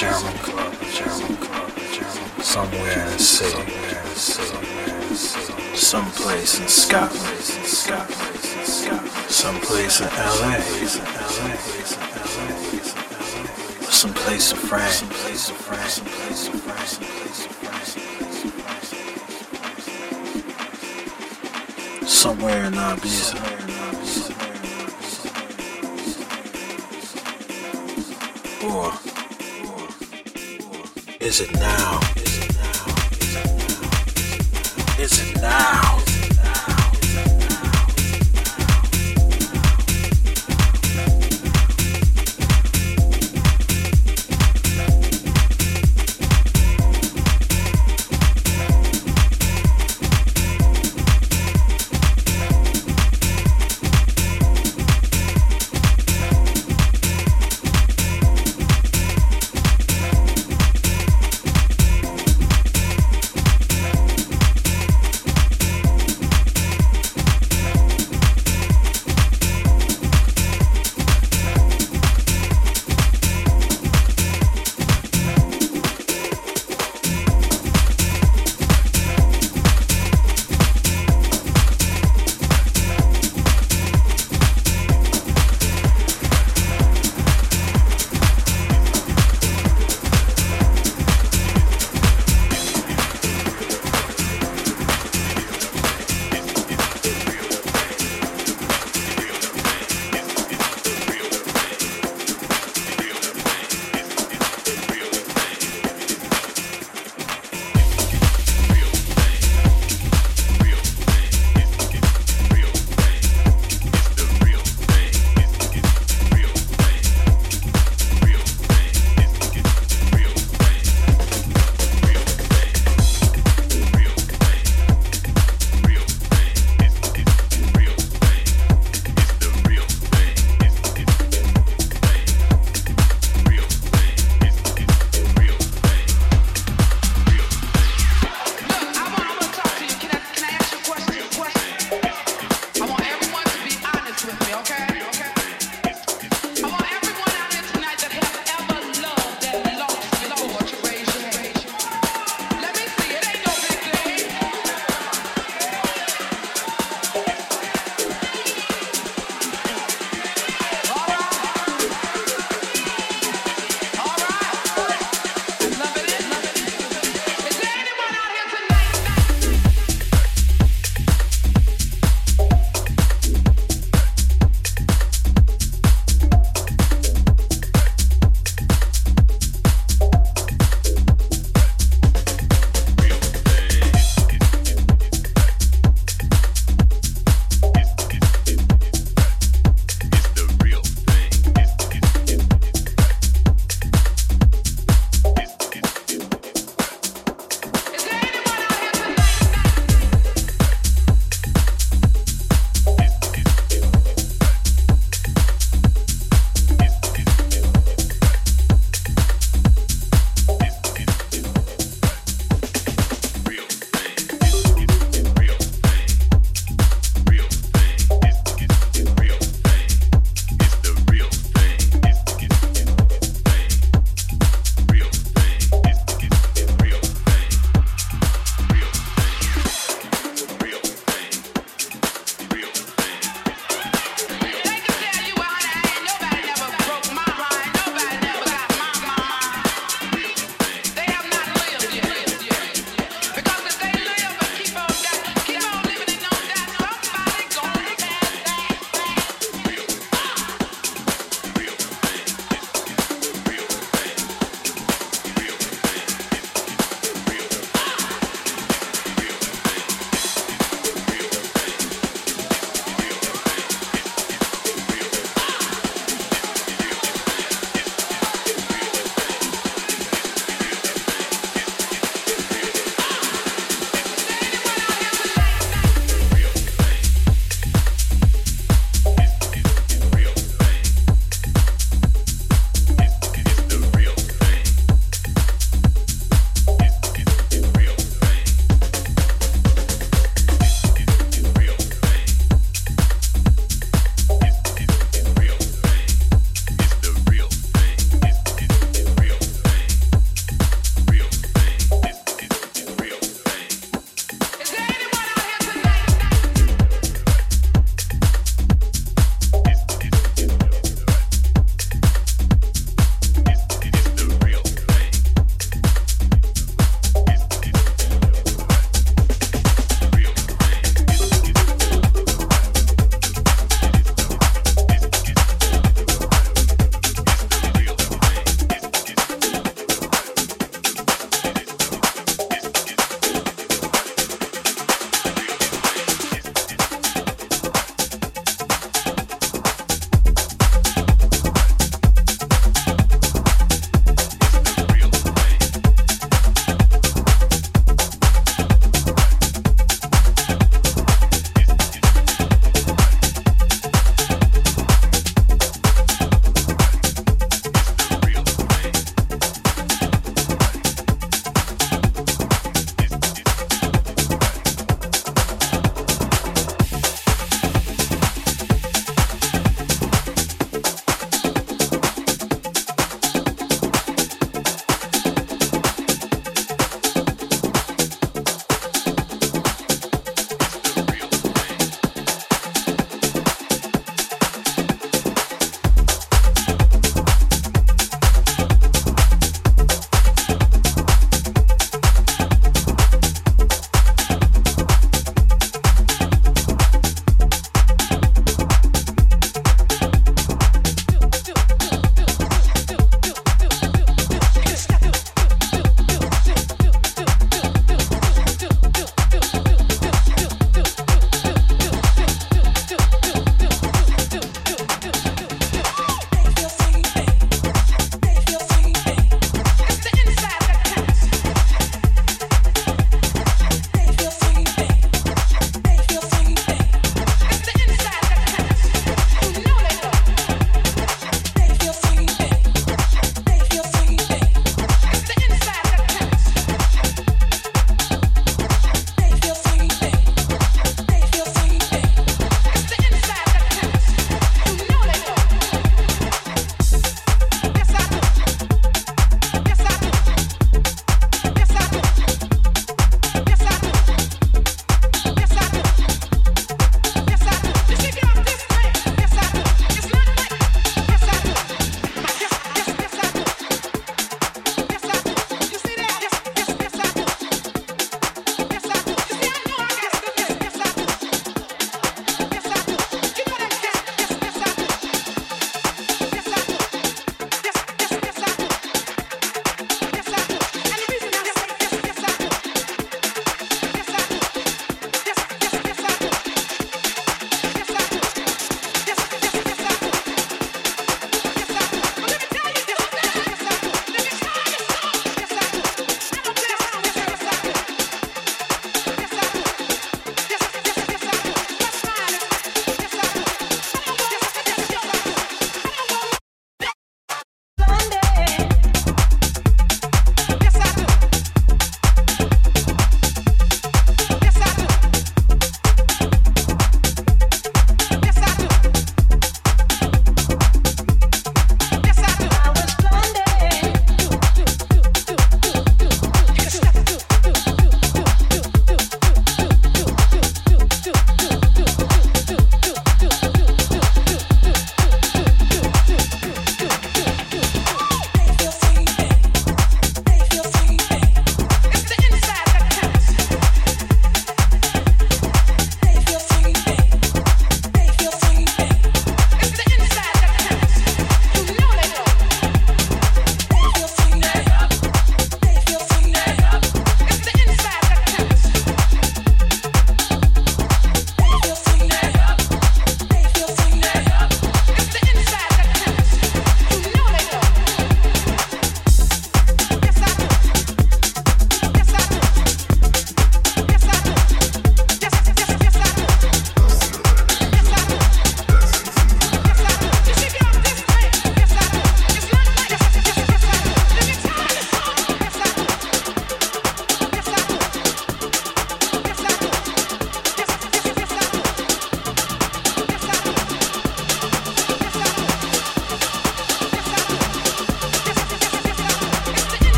club in Germany, somewhere in the city, someplace in Scotland, someplace in LA, someplace in France. Somewhere in Ibiza. Or is it now? Is it now? everybody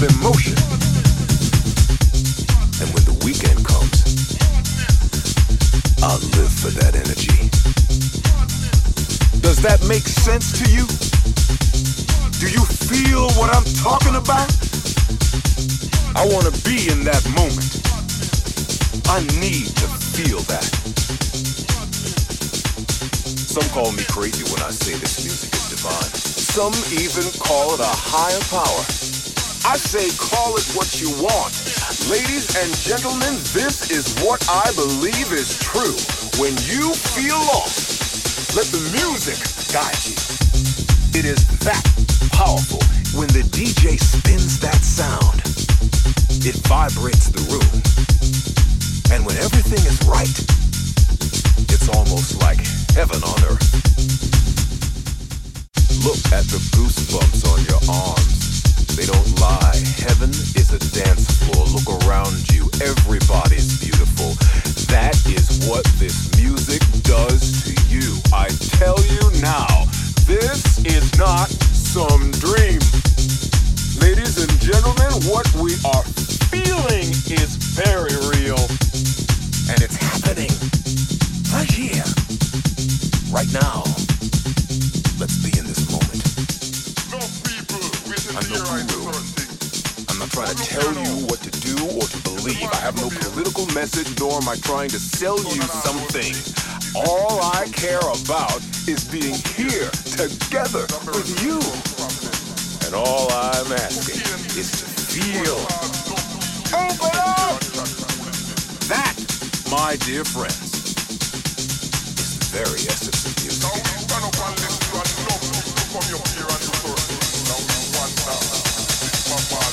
that emotion. And when the weekend comes, I'll live for that energy. Does that make sense to you? Do you feel what I'm talking about? I want to be in that moment. I need to feel that. Some call me crazy when I say this music is divine. Some even call it a higher power. I say call it what you want. Ladies and gentlemen, this is what I believe is true. When you feel lost, let the music guide you. It is that powerful when the DJ spins that sound. It vibrates the room. And when everything is right, it's almost like heaven on earth. Look at the goosebumps on your arms. They don't lie. Heaven is a dance floor. Look around you. Everybody's beautiful. That is what this music does to you. I tell you now, this is not some dream. Ladies and gentlemen, what we are feeling is very real. And it's happening right here, right now. I'm no guru. I'm not trying to tell you what to do or to believe. I have no political message, nor am I trying to sell you something. All I care about is being here together with you. And all I'm asking is to feel. Open up! That, my dear friends, is the very essence of music. Es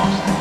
Lost.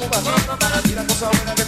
Cuba. Mira cosa